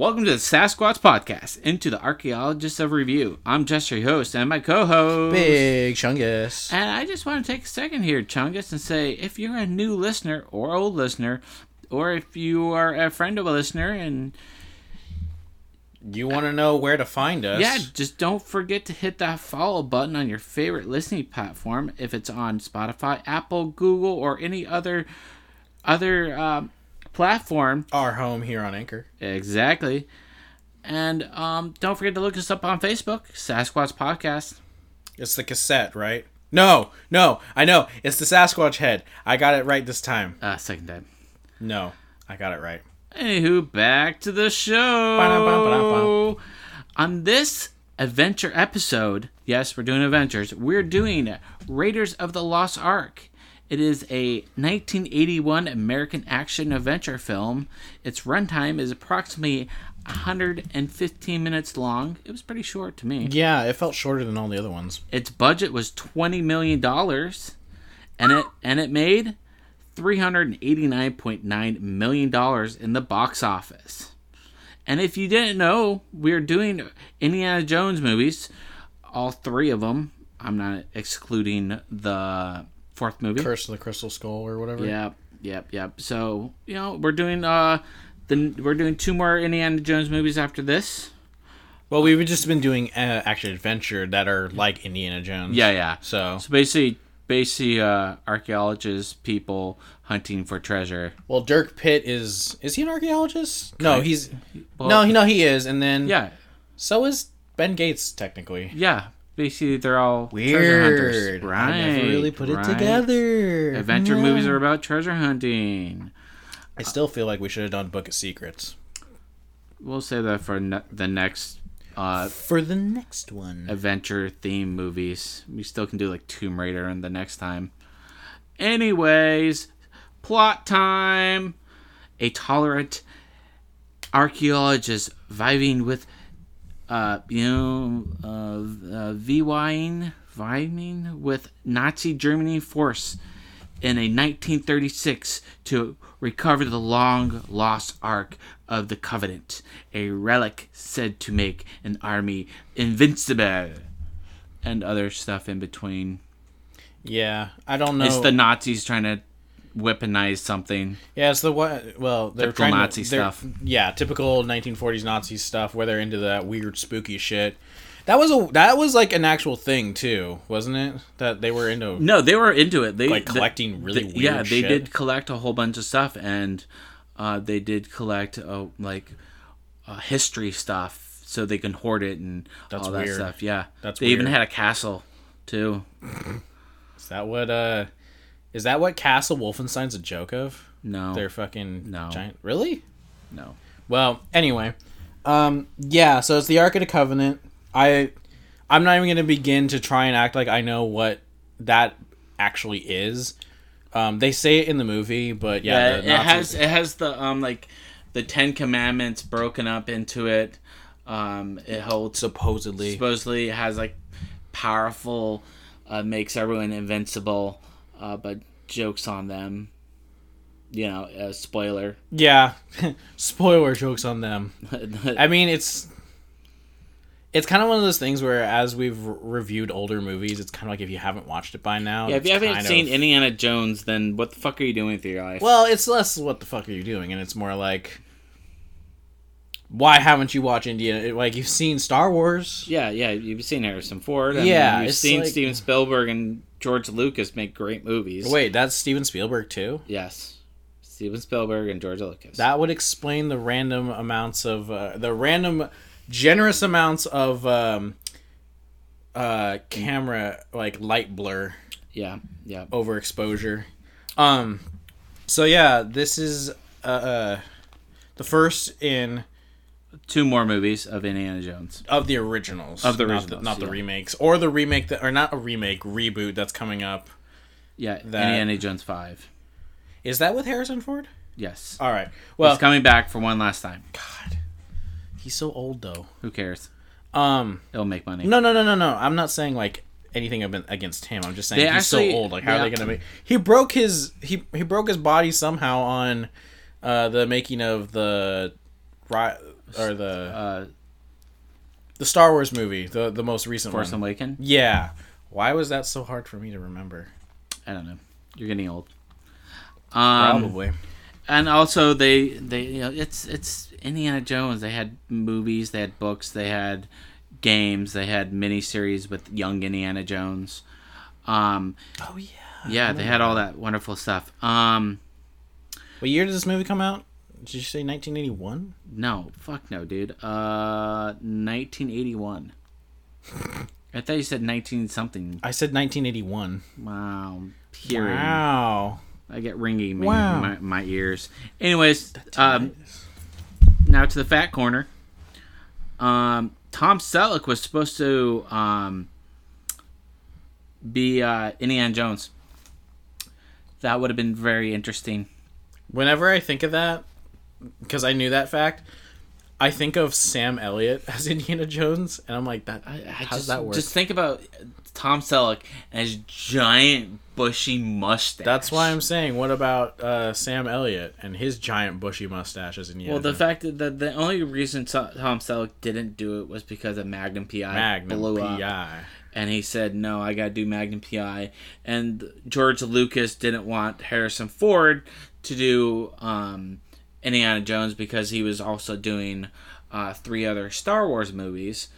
Welcome to the Sasquatch Podcast, into the Archaeologists of Review. I'm Jester, your host, and my co-host. Big Chungus. And I just want to take a second here, Chungus, and say if you're a new listener or old listener, or if you are a friend of a listener, and You want to know where to find us? yeah, just don't forget to hit that follow button on your favorite listening platform. If it's on Spotify, Apple, Google, or any other other um, platform, Our home here on Anchor. Exactly. And um, don't forget to look us up on Facebook, Sasquatch Podcast. It's the cassette, right? No, no, I know. It's the Sasquatch head. I got it right this time. Uh, second time. No, I got it right. Anywho, back to the show. On this adventure episode, yes, we're doing adventures. We're doing Raiders of the Lost Ark. It is a 1981 American action adventure film. Its runtime is approximately 115 minutes long. It was pretty short to me. Yeah, it felt shorter than all the other ones. its budget was 20 million dollars and it and it made 389.9 million dollars in the box office and if you didn't know we're doing indiana jones movies all three of them i'm not excluding the fourth movie Curse of the Crystal Skull or whatever. Yep, yep, yep. So you know we're doing uh, the we're doing two more Indiana Jones movies after this. Well, we've just been doing uh, action adventure that are like Indiana Jones. Yeah, yeah. So, So basically, basically, uh, archaeologists, people hunting for treasure. well, Dirk Pitt is is he an archaeologist? No, he's Well, no, he no, he is. And then Yeah, so is Ben Gates technically. yeah. Basically, they're all treasure hunters. Weird. Right. I never really put it together. Adventure Yeah. movies are about treasure hunting. I still feel like we should have done Book of Secrets We'll say that for ne- the next uh, for the next one. adventure theme movies. We still can do like Tomb Raider in the next time. Anyways, plot time. A tolerant archaeologist vibing with, uh, you know, uh, uh, vibing, vibing with Nazi Germany force in a 1936 to recover the long lost Ark of the Covenant, a relic said to make an army invincible, and other stuff in between. Yeah, I don't know. It's the Nazis trying to weaponize something. yeah, it's the what? Well, they're Typical trying Nazi to, stuff. Yeah, typical 1940s Nazi stuff where they're into that weird spooky shit. That was a that was like an actual thing too, wasn't it? That they were into No, they were into it. They like collecting really weird yeah, they shit. did collect a whole bunch of stuff, and uh, they did collect uh, like uh, history stuff so they can hoard it and That's all that weird. stuff. Yeah, That's they even had a castle too. Is that what uh is that what Castle Wolfenstein's a joke of? No, They're fucking No. giant Really? no. Well, anyway, um, yeah. So it's the Ark of the Covenant. I, I'm not even gonna begin to try and act like I know what that actually is. Um, they say it in the movie, but yeah, Yeah, it Nazis- has it has the um like the Ten Commandments broken up into it. Um, it holds supposedly. supposedly it has like powerful, uh, makes everyone invincible, uh, but jokes on them. You know, uh, spoiler. yeah, spoiler jokes on them. I mean, it's it's kind of one of those things where, as we've re- reviewed older movies, it's kind of like if you haven't watched it by now. yeah, if you haven't seen of- Indiana Jones, then what the fuck are you doing with your life? Well, it's less what the fuck are you doing, and it's more like, why haven't you watched Indiana? Like you've seen Star Wars. yeah, yeah, you've seen Harrison Ford. I Yeah, mean, you've seen like- Steven Spielberg and George Lucas make great movies. Wait, that's Steven Spielberg too. yes, Steven Spielberg and George Lucas. That would explain the random amounts of uh, the random, generous amounts of um, uh, camera like light blur yeah, yeah. overexposure. Um, so yeah, this is uh, uh the first in Two more movies of Indiana Jones. of the originals Of the not originals, not the yeah. remakes or the remake that or not a remake reboot that's coming up. Yeah, That- Indiana Jones five. Is that with Harrison Ford? Yes. All right. Well, He's coming back for one last time. God, he's so old though. Who cares? Um, It'll make money. no, no, no, no, no. I'm not saying like anything against him. I'm just saying They he's actually- so old. Like, how are they gonna make? He broke his he he broke his body somehow on uh the making of the or the Uh, the Star Wars movie, the the most recent Force one. Awakens. Yeah. Why was that so hard for me to remember? I don't know. You're getting old. Um, Probably. and also they they you know it's it's Indiana Jones. They had movies, they had books, they had games, they had miniseries with young Indiana Jones. Um, Oh yeah. yeah, they had all that wonderful stuff. Um, What year did this movie come out? Did you say 1981? no, fuck no, dude. Uh, 1981. I thought you said 19 something. I said 1981. Wow, hearing. Wow. I get ringy in Wow. my, my ears. Anyways, um, now to the fat corner. Um, Tom Selleck was supposed to um, be uh, Indiana Jones. That would have been very interesting. Whenever I think of that, because I knew that fact, I think of Sam Elliott as Indiana Jones, and I'm like, that. I, how just, does that work? Just think about Tom Selleck as giant bushy mustache. That's why I'm saying, what about uh, Sam Elliott and his giant bushy mustache as Indiana Well, the Jones? fact that the, the only reason Tom Selleck didn't do it was because of Magnum PI Magnum blew up. PI. and he said no i gotta do magnum pi and george lucas didn't want harrison ford to do um, indiana jones because he was also doing uh, three other star wars movies.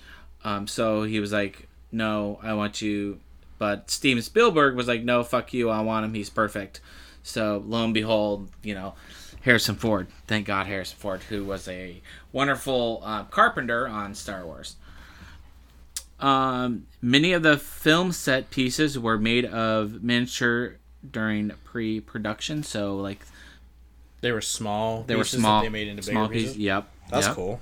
Um, so he was like no i want you but steven spielberg was like no fuck you i want him he's perfect. So lo and behold you know harrison ford thank god harrison ford who was a wonderful uh, carpenter on star wars. Um, many of the film set pieces were made of miniature during pre-production, so like They were small. they were small, they made into bigger small pieces. pieces. Yep, That's yep. cool.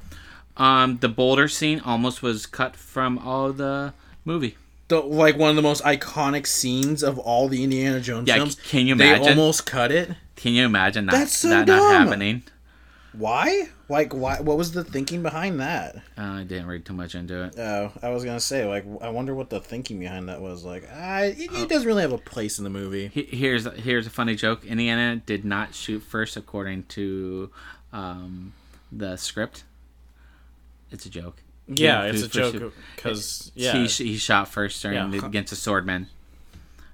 Um, the boulder scene almost was cut from all the movie. The, like one of the most iconic scenes of all the Indiana Jones Yeah, films. can you imagine? They almost cut it. Can you imagine that? That's so that dumb. not happening? Why? Like, why? What was the thinking behind that? Uh, I didn't read too much into it. Oh, I was gonna say, like, I wonder what the thinking behind that was. Like, I, it, it doesn't really have a place in the movie. He- Here's here's a funny joke. Indiana did not shoot first according to um, the script. It's a joke. Yeah, He- it's a joke because yeah, he, he shot first during Yeah. the, against the swordman.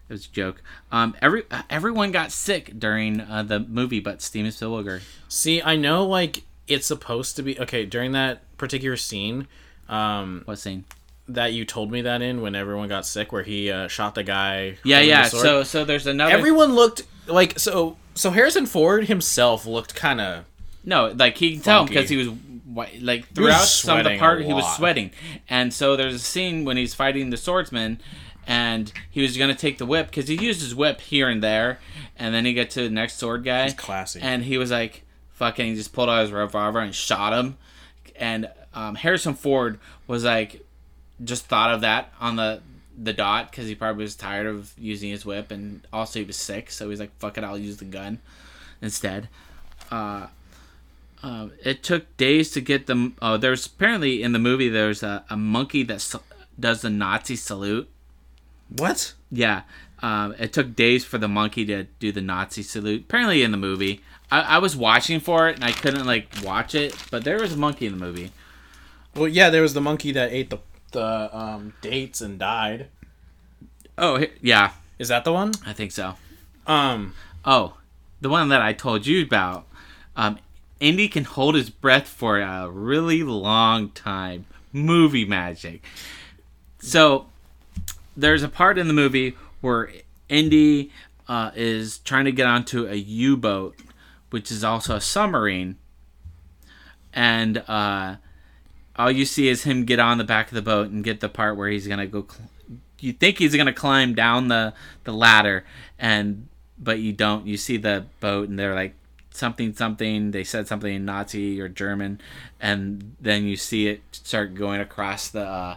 It was a joke. Um, every uh, everyone got sick during uh, the movie, but Steven Spielberg. See, I know like it's supposed to be okay during that particular scene um, What scene? that you told me that in when everyone got sick, where he uh, shot the guy. Yeah, yeah. So so there's another. everyone looked like so. So Harrison Ford himself looked kind of no, like he can tell because he was like throughout some of the part he was sweating, and so there's a scene when he's fighting the swordsman, and he was gonna take the whip because he used his whip here and there, and then he got to the next sword guy. He's classy. And he was like, fucking, he just pulled out his revolver and shot him. And um, Harrison Ford was like, just thought of that on the the dot because he probably was tired of using his whip and also he was sick, so he's like, fuck it, I'll use the gun instead. Uh, uh, it took days to get them. Oh, there's apparently in the movie there's a, a monkey that does the Nazi salute. what? Yeah, um, it took days for the monkey to do the Nazi salute. Apparently, in the movie, I, I was watching for it and I couldn't like watch it, but there was a monkey in the movie. Well, yeah, there was the monkey that ate the the um, dates and died. Oh, yeah, Is that the one? I think so. Um, Oh, the one that I told you about. Um, Indy can hold his breath for a really long time. Movie magic. So there's a part in the movie where Indy uh, is trying to get onto a U-boat, which is also a submarine, and uh, all you see is him get on the back of the boat and get the part where he's gonna go. Cl- you think he's gonna climb down the the ladder, and but you don't. You see the boat, and they're like something something. They said something in Nazi or German, and then you see it start going across the uh,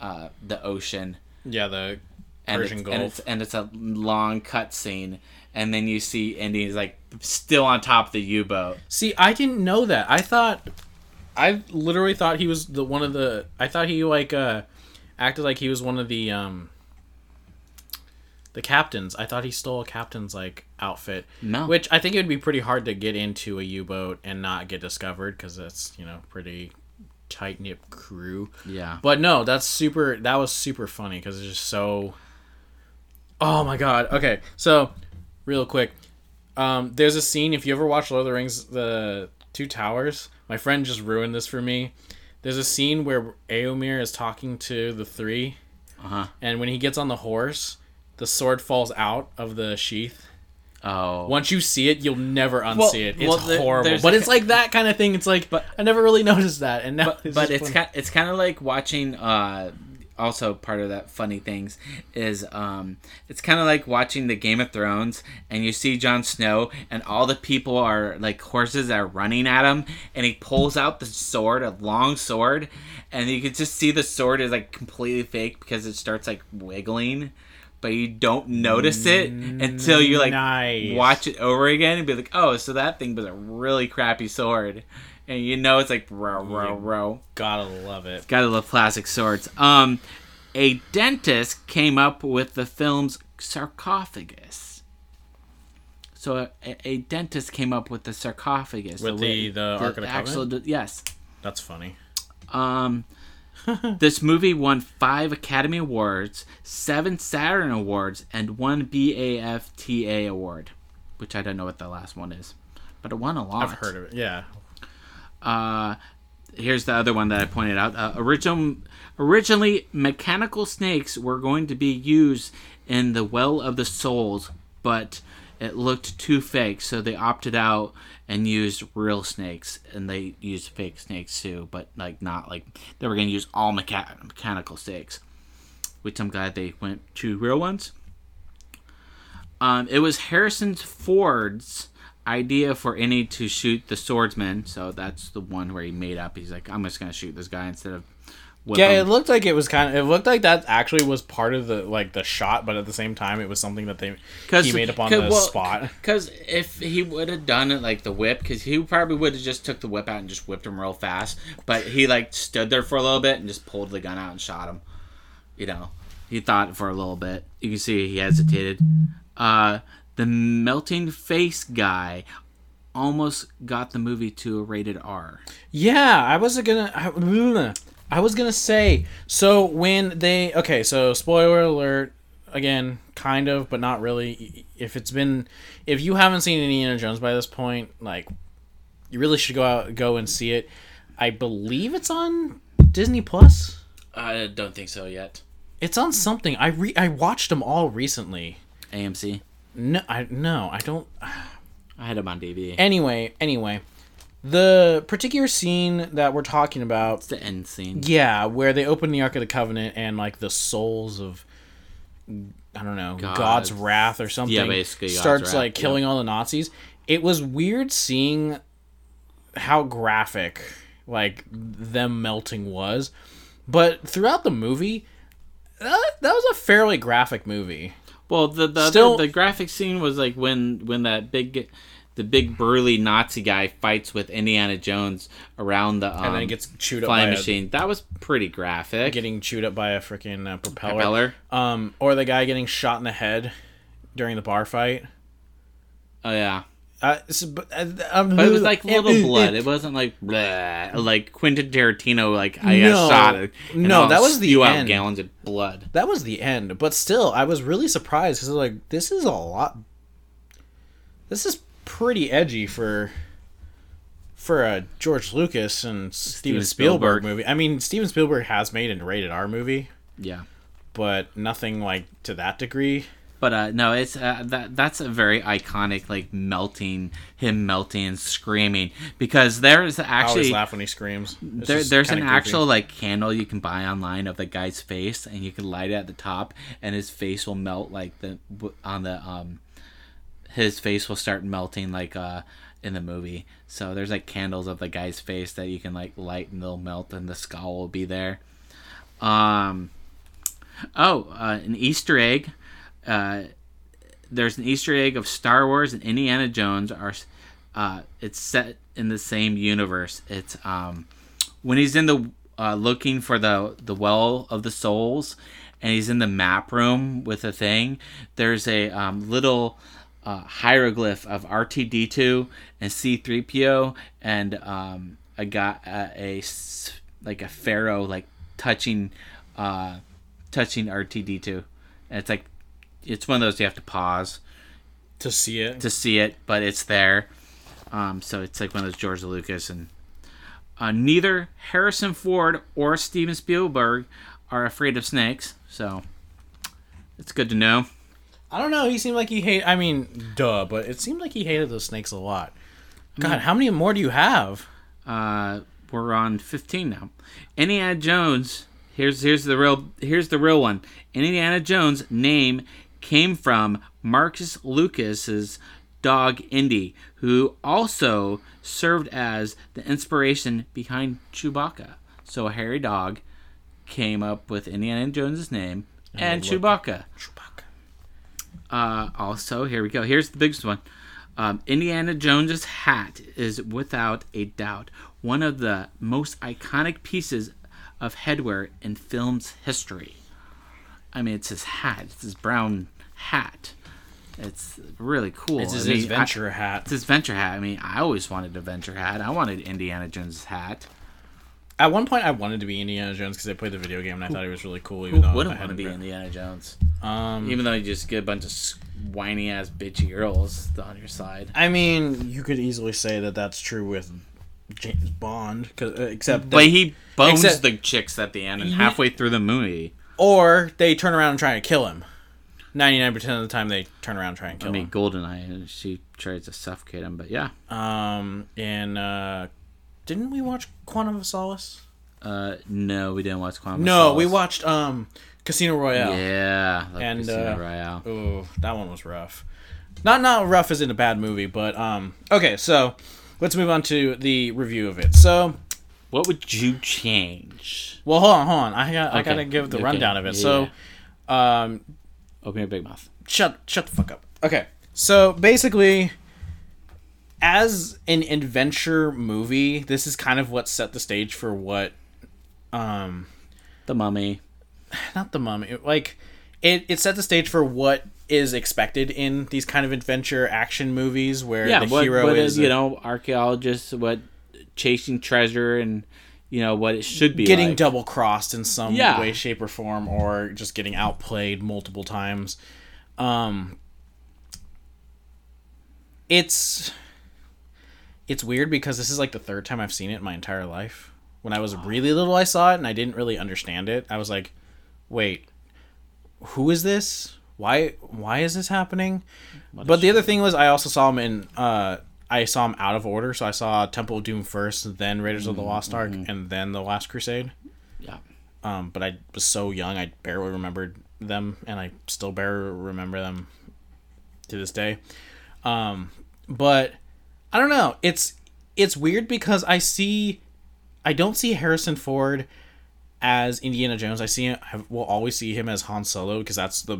uh, the ocean yeah, the and Persian it's, Gulf. and it's and it's a long cut scene, and then you see Indy is like still on top of the U boat. See, I didn't know that. I thought, I literally thought he was the one of the. I thought he like uh acted like he was one of the um the captain's. I thought he stole a captain's like outfit. No. Which I think it would be pretty hard to get into a U boat and not get discovered because it's you know pretty tight knit crew. Yeah. But no, that's super. That was super funny because it's just so. Oh my god. Okay, so real quick, um, there's a scene. If you ever watch Lord of the Rings, the Two Towers, my friend just ruined this for me. There's a scene where Éomer is talking to the three, Uh-huh. and when he gets on the horse, the sword falls out of the sheath. Oh. Once you see it, you'll never unsee Well- it. It's well, there- horrible, but it's like that kind of thing. It's like, but I never really noticed that, and now but, it's, but it's funny. kind it's kind of like watching uh also part of that funny things is um it's kind of like watching the Game of Thrones and you see Jon Snow and all the people are like horses that are running at him and he pulls out the sword a long sword and you can just see the sword is like completely fake because it starts like wiggling but you don't notice it until you like Nice. watch it over again and be like oh so that thing was a really crappy sword and you know it's like row row row Gotta love it. Gotta love plastic swords. Um, a dentist came up with the film's sarcophagus. So a, a dentist came up with the sarcophagus With the- the Ark of the actual yes. That's funny. Um, this movie won five Academy Awards, seven Saturn Awards, and one BAFTA award, which I don't know what the last one is, but it won a lot. I've heard of it. Yeah. Uh, here's the other one that I pointed out. Uh, original, originally, mechanical snakes were going to be used in the Well of the Souls, but it looked too fake, so they opted out and used real snakes, and they used fake snakes too, but like not like they were to use all mecha- mechanical snakes, which I'm glad they went to real ones. Um, it was Harrison Ford's idea for Indy to shoot the swordsman. So that's the one where he made up. He's like, I'm just gonna shoot this guy instead of. Whip Yeah, it looked like it was kind of. It looked like that actually was part of the like the shot, but at the same time, it was something that they he made up on the spot. Because if he would have done it like the whip, because he probably would have just took the whip out and just whipped him real fast. But he like stood there for a little bit and just pulled the gun out and shot him. You know, he thought for a little bit. You can see he hesitated. Uh, the melting face guy almost got the movie to a rated R. Yeah, I wasn't gonna. I, I was gonna say. So when they okay, so spoiler alert again, kind of, but not really. If it's been, if you haven't seen Indiana Jones by this point, like, you really should go out, go and see it. I believe it's on Disney Plus. I don't think so yet. It's on something. I re I watched them all recently. AMC. No, I no, I don't. I had them on DVD. Anyway, anyway, the particular scene that we're talking about It's the end scene. Yeah, where they open the Ark of the Covenant and like the souls of I don't know God's- God's, wrath or something. Yeah, basically God's starts wrath, like killing all the Nazis. It was weird seeing how graphic like them melting was, but throughout the movie, that, that was a fairly graphic movie. Well, the the, Still- the graphic scene was like when when that big, the big burly Nazi guy fights with Indiana Jones around the um, And then it gets chewed up by flying a, machine. That was pretty graphic. getting chewed up by a freaking uh, propeller. Propeller. Um, or the guy getting shot in the head during the bar fight. Oh yeah, Uh, so, but, uh, um, but it was like little blood. It wasn't like bleh, like Quentin Tarantino. Like I No. shot. it. No, that was the end. gallons of blood. That was the end, but still, I was really surprised because like this is a lot. This is pretty edgy for for a George Lucas and Steven, Spielberg, Spielberg. movie. I mean, Steven Spielberg has made a rated R movie, Yeah. but nothing like to that degree. But uh, no, it's uh, that that's a very iconic like melting him melting and screaming because there's I always actually laugh when he screams. It's there, there's an goofy. actual like candle you can buy online of the guy's face and you can light it at the top and his face will melt like the on the um his face will start melting like uh in the movie so there's like candles of the guy's face that you can like light and they'll melt and the skull will be there um oh uh, an easter egg uh there's an easter egg of star wars and indiana jones are uh it's set in the same universe it's um when he's in the uh, looking for the the well of the souls and he's in the map room with a thing. There's a um, little uh, hieroglyph of R2D2 and C3PO, and um, a guy, uh, a like a pharaoh, like touching, uh, touching R2D2, and it's like, it's one of those you have to pause to see it. to see it, but it's there. Um, so it's like one of those George Lucas and uh, neither Harrison Ford or Steven Spielberg are afraid of snakes. So it's good to know. I don't know. He seemed like he hate. I mean, duh, but it seemed like he hated those snakes a lot. God, how many more do you have? Uh, we're on 15 now. Indiana Jones. Here's here's the real here's the real one. Indiana Jones name came from Marcus Lucas's dog Indy, who also served as the inspiration behind Chewbacca. So a hairy dog came up with Indiana Jones's name and look- Chewbacca. Chewbacca. Uh, also, here we go. Here's the biggest one. Um, Indiana Jones's hat is without a doubt one of the most iconic pieces of headwear in film's history. I mean, it's his hat. It's his brown hat. It's really cool. It's his I mean, adventure I- hat. it's his venture hat. I mean, I always wanted a venture hat. I wanted Indiana Jones's hat. At one point, I wanted to be Indiana Jones because I played the video game and I thought it was really cool. Even though Wouldn't I want to be Indiana Jones, Um, even though you just get a bunch of whiny ass bitchy girls on your side. I mean, you could easily say that that's true with James Bond, 'cause- uh, except that, But he bones Except- the chicks at the end and halfway through the movie. or they turn around and try to kill him. Ninety-nine percent of the time, they turn around and try and kill I mean, Goldeneye, she tries to suffocate him, but yeah. Um, and uh, didn't we watch Quantum of Solace? Uh, no, we didn't watch Quantum of No, we watched um Casino Royale. Yeah, like And, Casino uh, Royale. Oh, that one was rough. Not not rough as in a bad movie, but um. Okay, so let's move on to the review of it. So, What would you change? well, hold on, hold on. I got, I gotta give the okay, rundown of it. yeah, so, um, Open your big mouth. shut shut the fuck up. Okay, so basically, as an adventure movie, this is kind of what set the stage for what, um, The Mummy. not the mummy like it it set the stage for what is expected in these kind of adventure action movies where Yeah, the what, hero what is you know archaeologists, what chasing treasure, and you know what it should be getting like. double crossed in some Yeah. way shape or form or just getting outplayed multiple times um it's it's weird because this is like the third time I've seen it in my entire life. When I was really little I saw it and I didn't really understand it. I was like, "Wait, who is this? Why why is this happening?" but the other thing was I also saw him in uh I saw him out of order, so I saw Temple of Doom first, then Raiders of the Lost Ark, and then The Last Crusade. Yeah. Um, but I was so young, I barely remembered them, and I still barely remember them to this day. Um, but I don't know. It's it's weird because I see, I don't see Harrison Ford as Indiana Jones. I see, him, I will always see him as Han Solo because that's the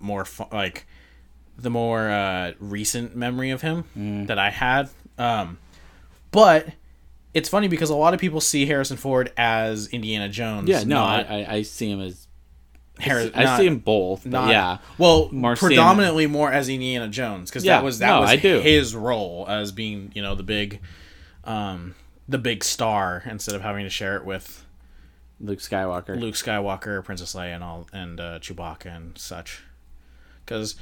more fu- like the more uh, recent memory of him that I had. Um, but it's funny because a lot of people see Harrison Ford as Indiana Jones. Yeah, no, I, not I, I see him as. Harris- I not- see him both. Not- yeah. Well, predominantly more as Indiana Jones because Yeah, that was that no, was I do. his role as being you know the big, um, the big star instead of having to share it with Luke Skywalker. Luke Skywalker, Princess Leia, and all and uh, Chewbacca and such. Because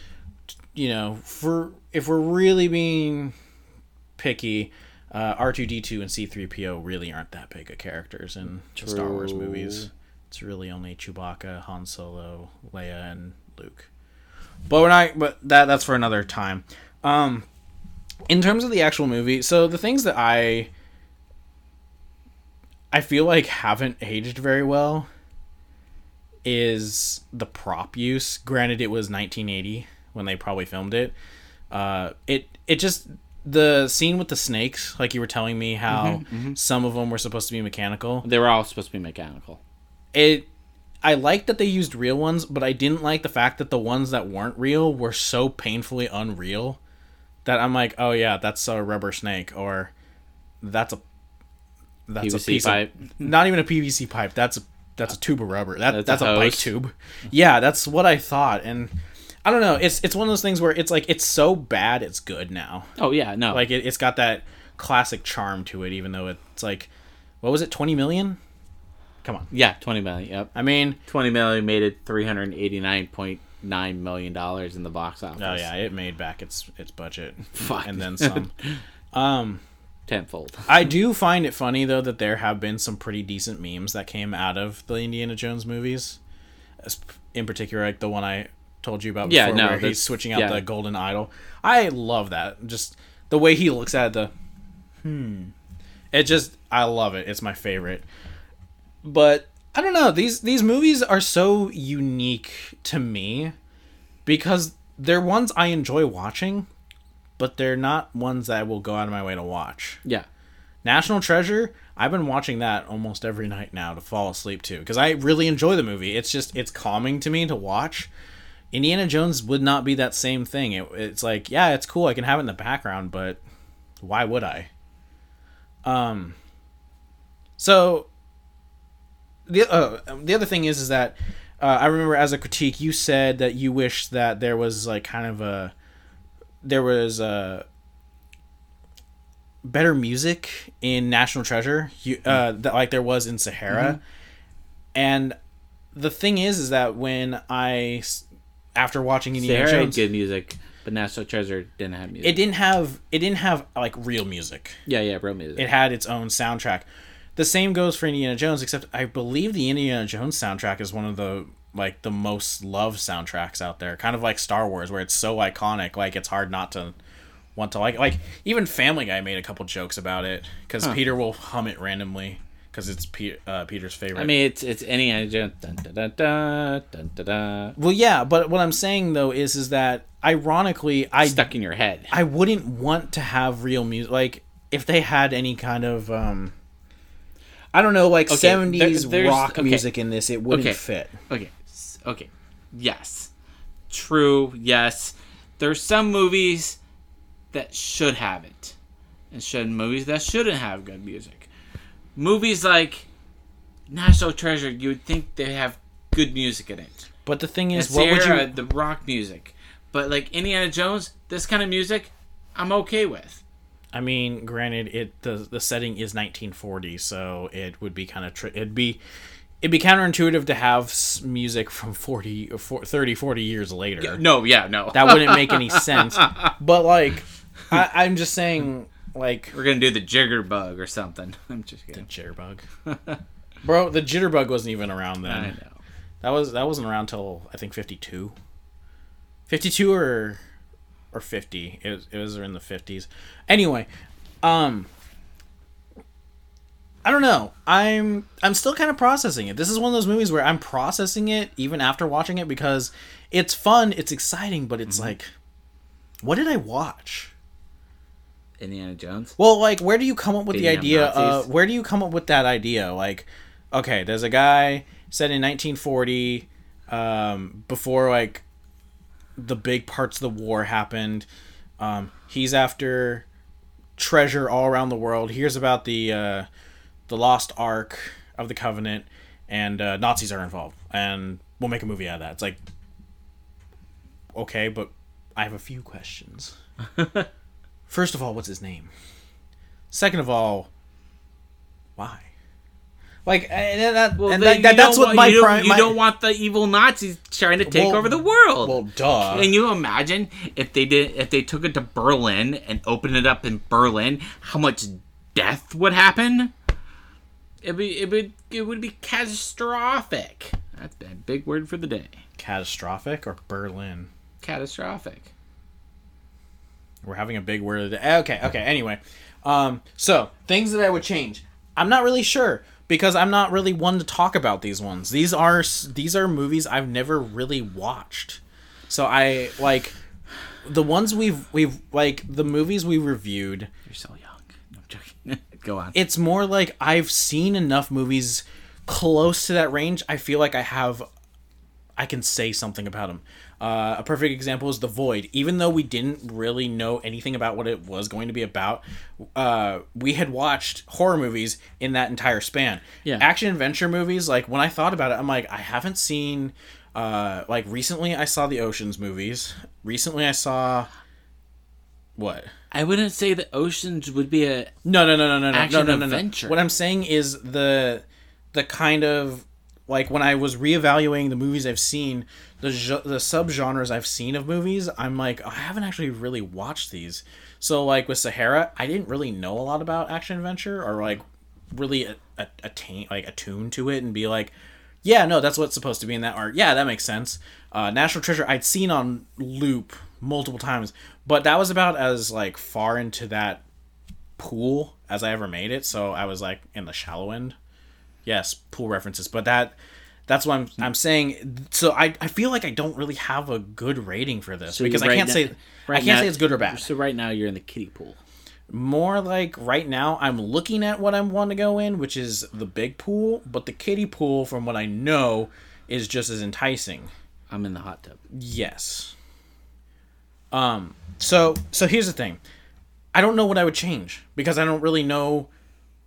you know, for if we're really being picky, uh, R two D two and C three PO really aren't that big of characters in the Star Wars True. movies. It's really only Chewbacca, Han Solo, Leia, and Luke. But we're not. But that that's for another time. Um, in terms of the actual movie, so the things that I I feel like haven't aged very well is the prop use. Granted, it was 1980 when they probably filmed it. Uh, it it just the scene with the snakes, like you were telling me how some of them were supposed to be mechanical. They were all supposed to be mechanical. It I liked that they used real ones, but I didn't like the fact that the ones that weren't real were so painfully unreal that I'm like, oh yeah, that's a rubber snake, or that's a that's a PVC piece pipe. of not even a PVC pipe. That's a that's a tube of rubber. That That's that's, a a, bike tube. Yeah, that's what I thought. And I don't know. It's it's one of those things where it's like it's so bad it's good now. Oh yeah, no. Like it, it's got that classic charm to it, even though it's like, what was it, twenty million? Come on. yeah, twenty million. Yep, I mean, twenty million made it three hundred eighty nine point nine million dollars in the box office. oh yeah, it made back its its budget Fuck. and then some. um, tenfold. I do find it funny though that there have been some pretty decent memes that came out of the Indiana Jones movies, in particular, like the one I told you about Yeah, before, no, where he's switching out yeah. the golden idol. I love that. Just the way he looks at the, hmm, it just I love it. It's my favorite. But I don't know these these movies are so unique to me because they're ones I enjoy watching, but they're not ones that I will go out of my way to watch. Yeah, National Treasure, I've been watching that almost every night now to fall asleep to because I really enjoy the movie. It's just it's calming to me to watch. Indiana Jones would not be that same thing. It, it's like, yeah, it's cool. I can have it in the background, but why would I? Um. So the uh, the other thing is is that uh, I remember as a critique you said that you wish that there was like kind of a there was a better music in National Treasure, you, uh, that like there was in Sahara. And the thing is, is that when I after watching Indiana Sahara had Jones, good music, but National Treasure didn't have music. it didn't have it didn't have like real music. yeah, yeah, real music. It had its own soundtrack. The same goes for Indiana Jones, except I believe the Indiana Jones soundtrack is one of the like the most loved soundtracks out there. Kind of like Star Wars, where it's so iconic, like it's hard not to want to like. Like even Family Guy made a couple jokes about it because Peter will hum it randomly because it's Pe- uh, Peter's favorite. I mean, it's it's Indiana Jones. Dun, dun, well, yeah, but what I'm saying though is is that ironically, I Stuck in your head. I wouldn't want to have real music. Like if they had any kind of um I don't know, like Okay, seventies there- rock okay. music in this, it wouldn't Okay. fit. Okay. Okay. Yes. True. Yes. There's some movies that should have it, and should movies that shouldn't have good music. Movies like National Treasure, you would think they have good music in it. But the thing is, what would Sierra, you? the rock music, but like Indiana Jones, this kind of music, I'm okay with. I mean, granted, it the the setting is 1940, so it would be kind of tri- it'd be it'd be counterintuitive to have music from 40 or 40, 30 40 years later. No, yeah, no. That wouldn't make any sense. But like, I, I'm just saying, like, We're gonna do the Jiggerbug or something. I'm just kidding. The jitterbug, bro. The jitterbug wasn't even around then. I know. That was that wasn't around till I think 52. 52 or or 50. It was, it was in the 50s. Anyway, um I don't know. I'm I'm still kind of processing it. This is one of those movies where I'm processing it even after watching it because it's fun, it's exciting, but it's like what did I watch? Indiana Jones. Well, like, where do you come up with the idea? Uh, where do you come up with that idea? Like, okay, there's a guy set in 1940, um, before like the big parts of the war happened. Um, he's after treasure all around the world. Hears about the uh, the lost Ark of the Covenant, and uh, Nazis are involved, and we'll make a movie out of that. It's like, okay, but I have a few questions. First of all, what's his name? Second of all, why? Like and that, Well, and that, that's don't what want- my you, don't, prime. you my- don't want the evil Nazis trying to take Well- over the world. Well, duh. Can you imagine if they did if they took it to Berlin and opened it up in Berlin, how much death would happen? It'd be it would it would be catastrophic. That's a big word for the day. Catastrophic or Berlin? Catastrophic. We're having a big word of the day. Okay, okay. Anyway, um, so things that I would change. I'm not really sure because I'm not really one to talk about these ones. These are these are movies I've never really watched. So I like the ones we've we've like the movies we reviewed. You're so young. No, I'm joking. Go on. It's more like I've seen enough movies close to that range. I feel like I have I can say something about him. Uh, a perfect example is The Void. Even though we didn't really know anything about what it was going to be about, uh, we had watched horror movies in that entire span. Yeah. Action adventure movies, like when I thought about it, I'm like, I haven't seen. Uh, like recently, I saw the Ocean's movies. Recently, I saw. What? I wouldn't say that Oceans would be a No, no, no, no, no, no, no, no, no, no. What I'm saying is the the kind of like when I was reevaluating the movies I've seen, the the subgenres I've seen of movies, I'm like I haven't actually really watched these. So like with Sahara, I didn't really know a lot about action adventure or like really a, a, attain like attuned to it and be like, yeah, no, that's what's supposed to be in that art. Yeah, that makes sense. Uh, National Treasure I'd seen on loop multiple times, but that was about as like far into that pool as I ever made it. So I was like in the shallow end. Yes, pool references, but that that's what I'm I'm saying. So I, I feel like I don't really have a good rating for this because I can't now- say I can't now- say it's good or bad. So right now you're in the kiddie pool. More like right now I'm looking at what I want to go in, which is the big pool, but the kiddie pool from what I know is just as enticing. I'm in the hot tub. Yes. Um. So so here's the thing. I don't know what I would change because I don't really know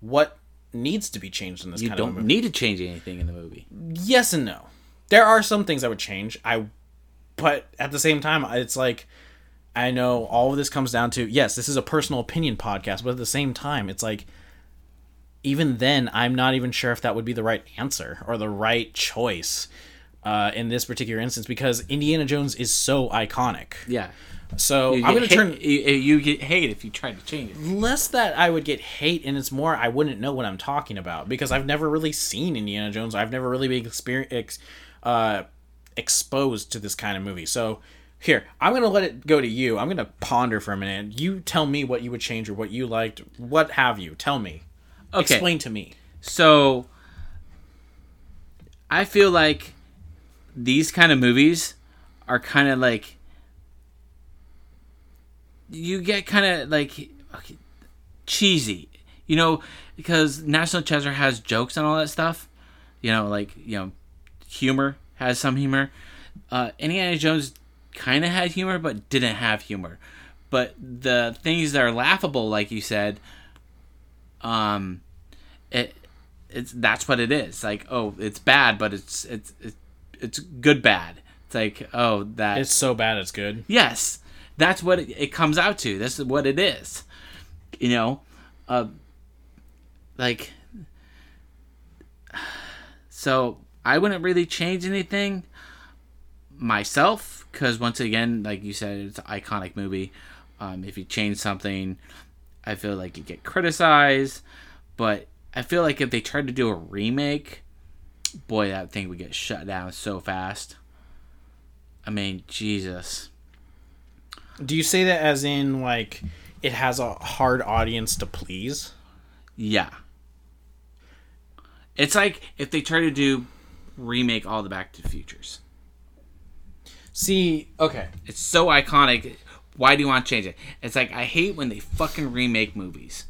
what needs to be changed in this You kind don't movie. need to change anything in the movie. yes and no. There are some things I would change. I, but at the same time, it's like I know all of this comes down to yes, this is a personal opinion podcast, but at the same time, it's like even then, I'm not even sure if that would be the right answer or the right choice uh, in this particular instance because Indiana Jones is so iconic. Yeah. So You I'm gonna hate- turn You, you get hate if you try to change it. less that I would get hate, and it's more I wouldn't know what I'm talking about because I've never really seen Indiana Jones. I've never really been experience, ex, uh, exposed to this kind of movie. So here, I'm gonna let it go to you. I'm gonna ponder for a minute. You tell me what you would change or what you liked. What have you? Tell me. Okay. Explain to me. So I feel like these kind of movies are kind of like you get kind of like okay, cheesy, you know, because National Treasure has jokes and all that stuff. You know, like you know, humor has some humor. Uh, Indiana Jones kind of had humor, but didn't have humor. But the things that are laughable, like you said, um, it it's that's what it is. Like, oh, it's bad, but it's it's it's, it's good bad. It's like, oh, that It's so bad it's good. yes, that's what it, it comes out to. This is what it is. You know, uh, like, so I wouldn't really change anything myself because once again, like you said, it's an iconic movie. Um, if you change something, I feel like you get criticized. But I feel like if they tried to do a remake, boy, that thing would get shut down so fast. I mean, Jesus. Do you say that as in like it has a hard audience to please? Yeah. It's like if they try to do remake all the Back to the Futures. See, okay. It's so iconic. Why do you want to change it? It's like I hate when they fucking remake movies.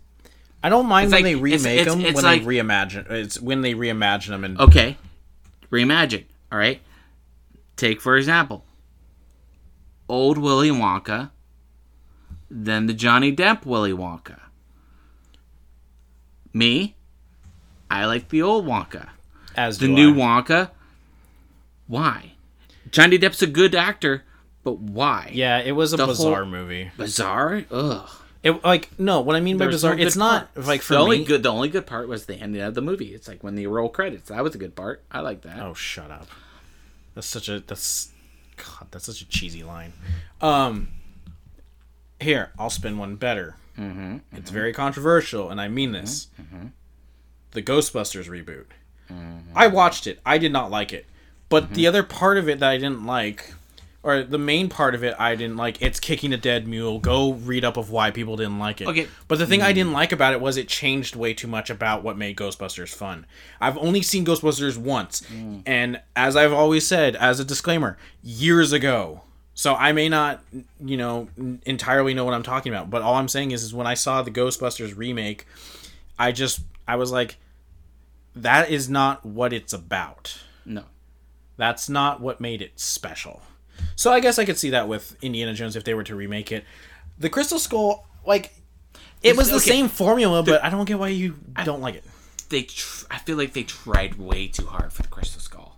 I don't mind It's when like- they remake it's- them. it's when like- they reimagine, it's when they reimagine them and Okay. Reimagine. All right. Take for example, old Willy Wonka, then the Johnny Depp Willy Wonka. Me, I like the old Wonka. as The new I. Wonka. Why? Johnny Depp's a good actor, but why? Yeah, it was a The bizarre movie. Bizarre. Ugh. It like no, what I mean by There's bizarre, no it's not parts. like for the me. only good. The only good part was the ending of the movie. It's like when they roll credits. That was a good part. I like that. Oh, shut up. That's such a that's God, that's such a cheesy line. Um, here I'll spin one better. Mm-hmm, it's mm-hmm. very controversial, and I mean this. Mm-hmm, mm-hmm. The Ghostbusters reboot. I watched it. I did not like it, but the other part of it that I didn't like, or the main part of it I didn't like, it's kicking a dead mule. Go read up of why people didn't like it. Okay. But the thing I hmm. didn't like about it was it changed way too much about what made Ghostbusters fun. I've only seen Ghostbusters once, hmm. and as I've always said, as a disclaimer, years ago. So I may not, you know, entirely know what I'm talking about. But all I'm saying is, is when I saw the Ghostbusters remake, I just I was like, that is not what it's about. No. That's not what made it special. So I guess I could see that with Indiana Jones if they were to remake it. The Crystal Skull, like, it was the Okay. same formula, but I don't get why you don't like it. They, tr- I feel like they tried way too hard for the Crystal Skull.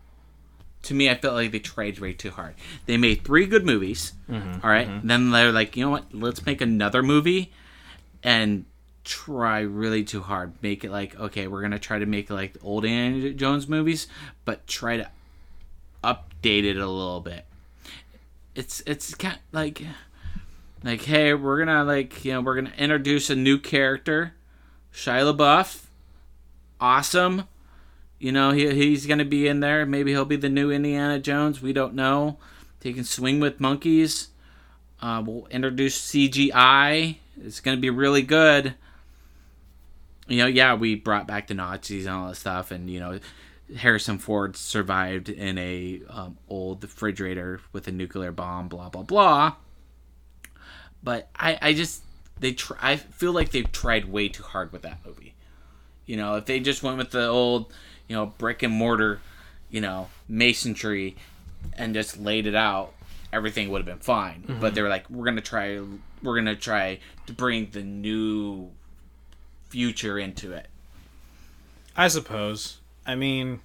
To me, I felt like they tried way too hard. They made three good movies. Mm-hmm, all right? then they're like, you know what? Let's make another movie, and try really too hard. Make it like, okay, we're gonna try to make like the old Indiana Jones movies, but try to update it a little bit. It's it's kind like like hey, we're gonna like you know we're gonna introduce a new character, Shia LaBeouf, awesome. You know he he's gonna be in there. Maybe he'll be the new Indiana Jones. We don't know. He can swing with monkeys. Uh, we'll introduce CGI. It's gonna be really good. You know, yeah, we brought back the Nazis and all that stuff, and you know, Harrison Ford survived in a um, old refrigerator with a nuclear bomb. Blah blah blah. But I, I just they try. I feel like they've tried way too hard with that movie. You know, if they just went with the old, you know, brick and mortar, you know, masonry, and just laid it out, everything would have been fine. But they were like, we're gonna try, we're gonna try to bring the new future into it. I suppose. I mean,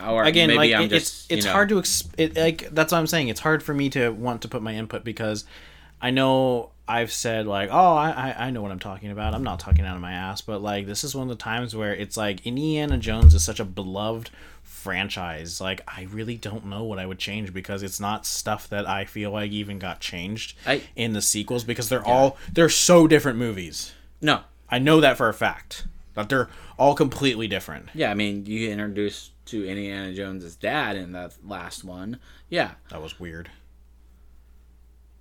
Or again, maybe like it- just, it's it's know, hard to ex- it, like that's what I'm saying. It's hard for me to want to put my input because I know I've said like, oh, I I- know what I'm talking about. I'm not talking out of my ass, but like this is one of the times where it's like Indiana Jones is such a beloved franchise. Like I really don't know what I would change because it's not stuff that I feel like even got changed I- in the sequels because they're all they're so different movies. No, I know that for a fact. They're all completely different. yeah, I mean, you get introduced to Indiana Jones's dad in that last one. Yeah, That was weird.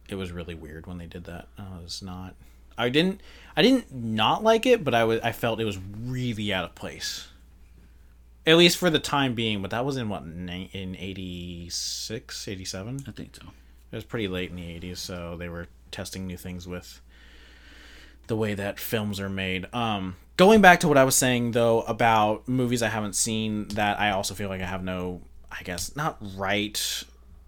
It was really weird when they did that. I was not. I didn't. I didn't not like it, but I was. I felt it was really out of place. At least for the time being. But that was in what in 86, 87? I think so. It was pretty late in the 80s, so they were testing new things with the way that films are made. Um, going back to what I was saying though about movies I haven't seen that I also feel like I have no, I guess not right,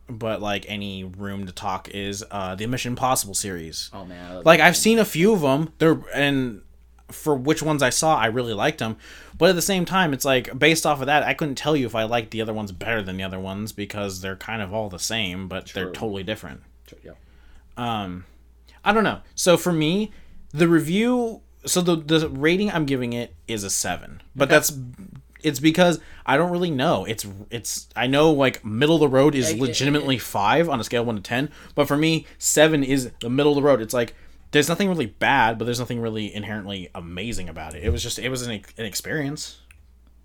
but like any room to talk is uh, the Mission Impossible series. Oh man, Like I've seen a few of them. They're and for which ones I saw, I really liked them. But at the same time, it's like based off of that, I couldn't tell you if I liked the other ones better than the other ones because they're kind of all the same, but they're totally different. True, yeah. Um, I don't know. So for me, the review, so the the rating I'm giving it is a seven, but that's it's because I don't really know. It's it's I know like middle of the road is legitimately five on a scale of one to ten, but for me, seven is the middle of the road. It's like there's nothing really bad, but there's nothing really inherently amazing about it. It was just it was an, an experience.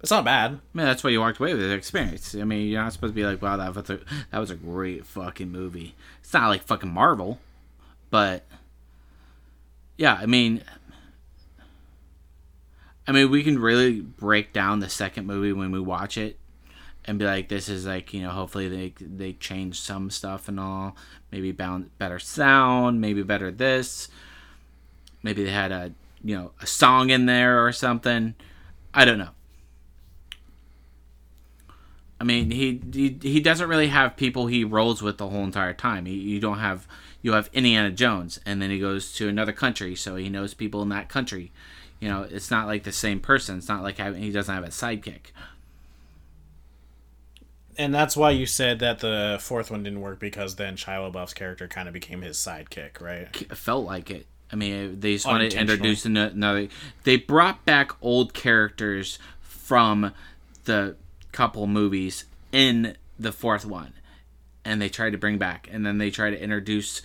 It's not bad. Man, that's why you walked away with the experience. I mean, you're not supposed to be like, "Wow, that was a that was a great fucking movie." It's not like fucking Marvel, but yeah, I mean, I mean, we can really break down the second movie when we watch it and be like, "This is like, you know, hopefully they they change some stuff and all, maybe bound better sound, maybe better this, maybe they had a you know a song in there or something." I don't know. I mean, he, he he doesn't really have people he rolls with the whole entire time. He, you don't have you have Indiana Jones, and then he goes to another country, so he knows people in that country. You know, it's not like the same person. It's not like having, he doesn't have a sidekick. And that's why you said that the fourth one didn't work because then Shia LaBeouf's character kind of became his sidekick, right? It felt like it. I mean, they just wanted to introduce another. They brought back old characters from the couple movies in the fourth one, and they tried to bring back, and then they try to introduce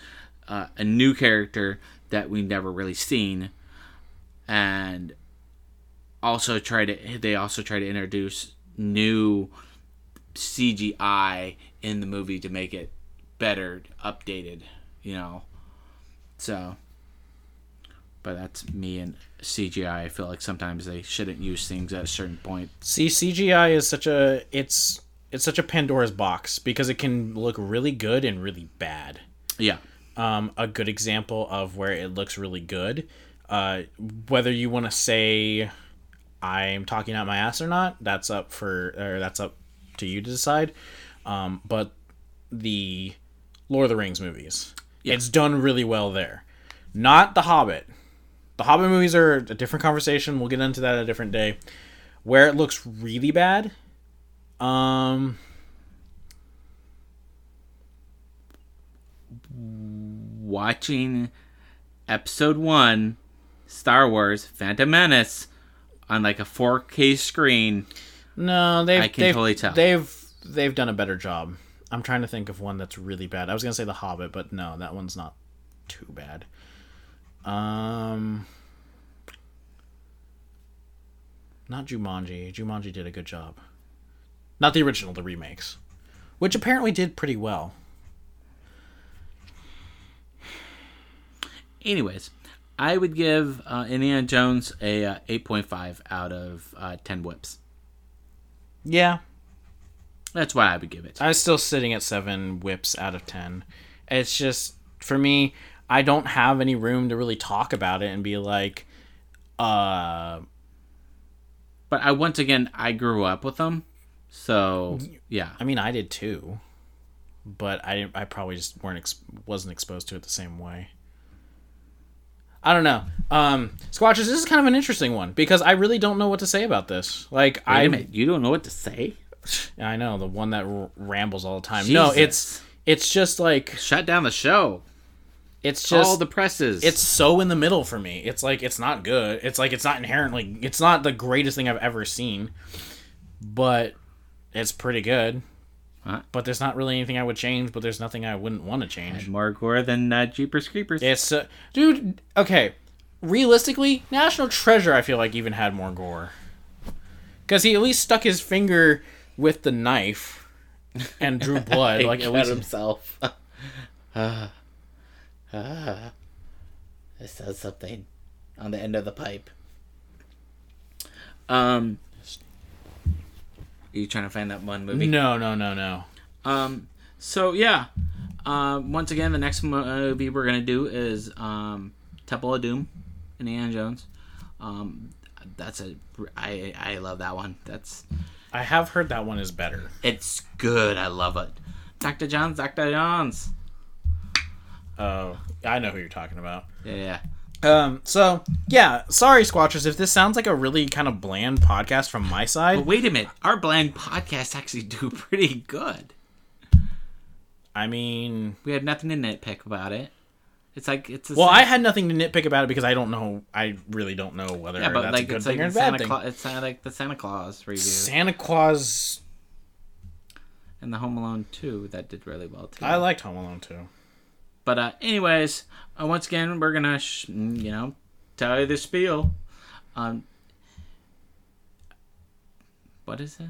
uh, a new character that we never really seen, and also try to. They also try to introduce new CGI in the movie to make it better, updated. You know, so. But that's me and CGI. I feel like sometimes they shouldn't use things at a certain point. See, CGI is such a it's it's such a Pandora's box because it can look really good and really bad. Yeah. Um, a good example of where it looks really good, uh, whether you want to say I'm talking out my ass or not, that's up for or that's up to you to decide. Um, but the Lord of the Rings movies, it's done really well there. Not The Hobbit. The Hobbit movies are a different conversation. We'll get into that a different day. Where it looks really bad, um, Watching episode one, Star Wars Phantom Menace, on like a 4K screen. no, they've I can they've, totally tell. they've they've done a better job. I'm trying to think of one that's really bad. I was gonna say The Hobbit, but no, that one's not too bad. Um, not Jumanji. Jumanji did a good job. Not the original, the remakes, which apparently did pretty well. Anyways, I would give uh, Indiana Jones a uh, 8.5 out of uh, 10 whips. Yeah, That's why I would give it. I was still sitting at seven whips out of ten. It's just for me, I don't have any room to really talk about it and be like, uh, But I once again, I grew up with them, so yeah. I mean, I did too, but I I probably just weren't ex- wasn't exposed to it the same way. I don't know. Um, Squatches, this is kind of an interesting one because I really don't know what to say about this. Like, I you don't know what to say? I know the one that r- rambles all the time. No, it's it's just like Shut down the show. It's just All the presses. it's so in the middle for me. It's like it's not good. It's like it's not inherently it's not the greatest thing I've ever seen, but it's pretty good. Huh? But there's not really anything I would change. But there's nothing I wouldn't want to change. more gore than uh, Jeepers Creepers. It's uh, dude. Okay, realistically, National Treasure I feel like even had more gore because he at least stuck his finger with the knife and drew blood. Like at least himself. ah. It says something on the end of the pipe. Um, are you trying to find that one movie? no, no, no, no. Um, so yeah, uh, once again, the next movie we're gonna do is um, Temple of Doom, Indiana Jones. Um, that's a I I love that one. That's I have heard that one is better. it's good. I love it. Dr. Jones, Dr. Jones. Oh, I know who you're talking about. Yeah, yeah. Um, so yeah, sorry, Squatchers, if this sounds like a really kind of bland podcast from my But side. wait a minute, our bland podcasts actually do pretty good. I mean, We had nothing to nitpick about it. It's like it's a well, I had nothing to nitpick about it because I don't know. I really don't know whether yeah, but that's like a good it's thing like or a bad Santa thing. Claus. It's like the Santa Claus review Santa Claus. and the Home Alone two that did really well too. I liked Home Alone too. But uh, anyways, uh, once again, we're gonna sh- you know tell you the spiel. Um, what is it?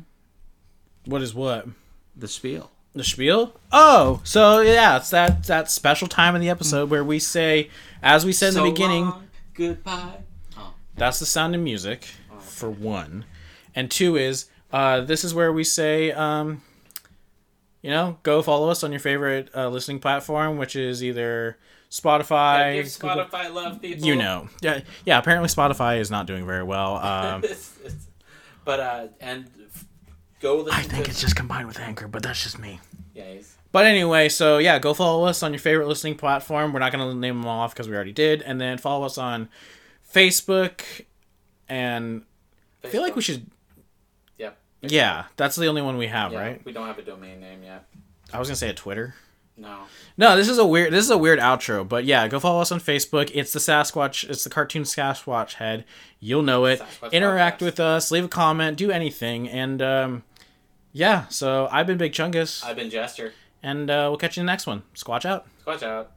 What is what? The spiel. The spiel? Oh, so yeah, it's that that special time in the episode where we say, as we said in So the beginning, long, goodbye. Oh, That's the sound of music, for one. And two is, uh, this is where we say, um, you know, go follow us on your favorite uh, listening platform, which is either Spotify. Google- Spotify love, people. you know, yeah, yeah. Apparently, Spotify is not doing very well. Um, It's- it's- but uh, and f- go I think to. it's just combined with Anchor, but that's just me. yeah, he's- But anyway, so yeah, go follow us on your favorite listening platform. We're not going to name them all off because we already did. And then follow us on Facebook. And I feel like we should. Yep. Yeah, that's the only one we have, Yeah, right? We don't have a domain name yet. I was gonna say a Twitter. No. No, this is a weird. This is a weird outro, but yeah, go follow us on Facebook. It's the Sasquatch. It's the cartoon Sasquatch head. You'll know it. Sasquatch Interact podcast. with us. Leave a comment. Do anything. And um, yeah. So I've been Big Chungus, I've been Jester. and uh, we'll catch you in the next one. Squatch out. Watch out.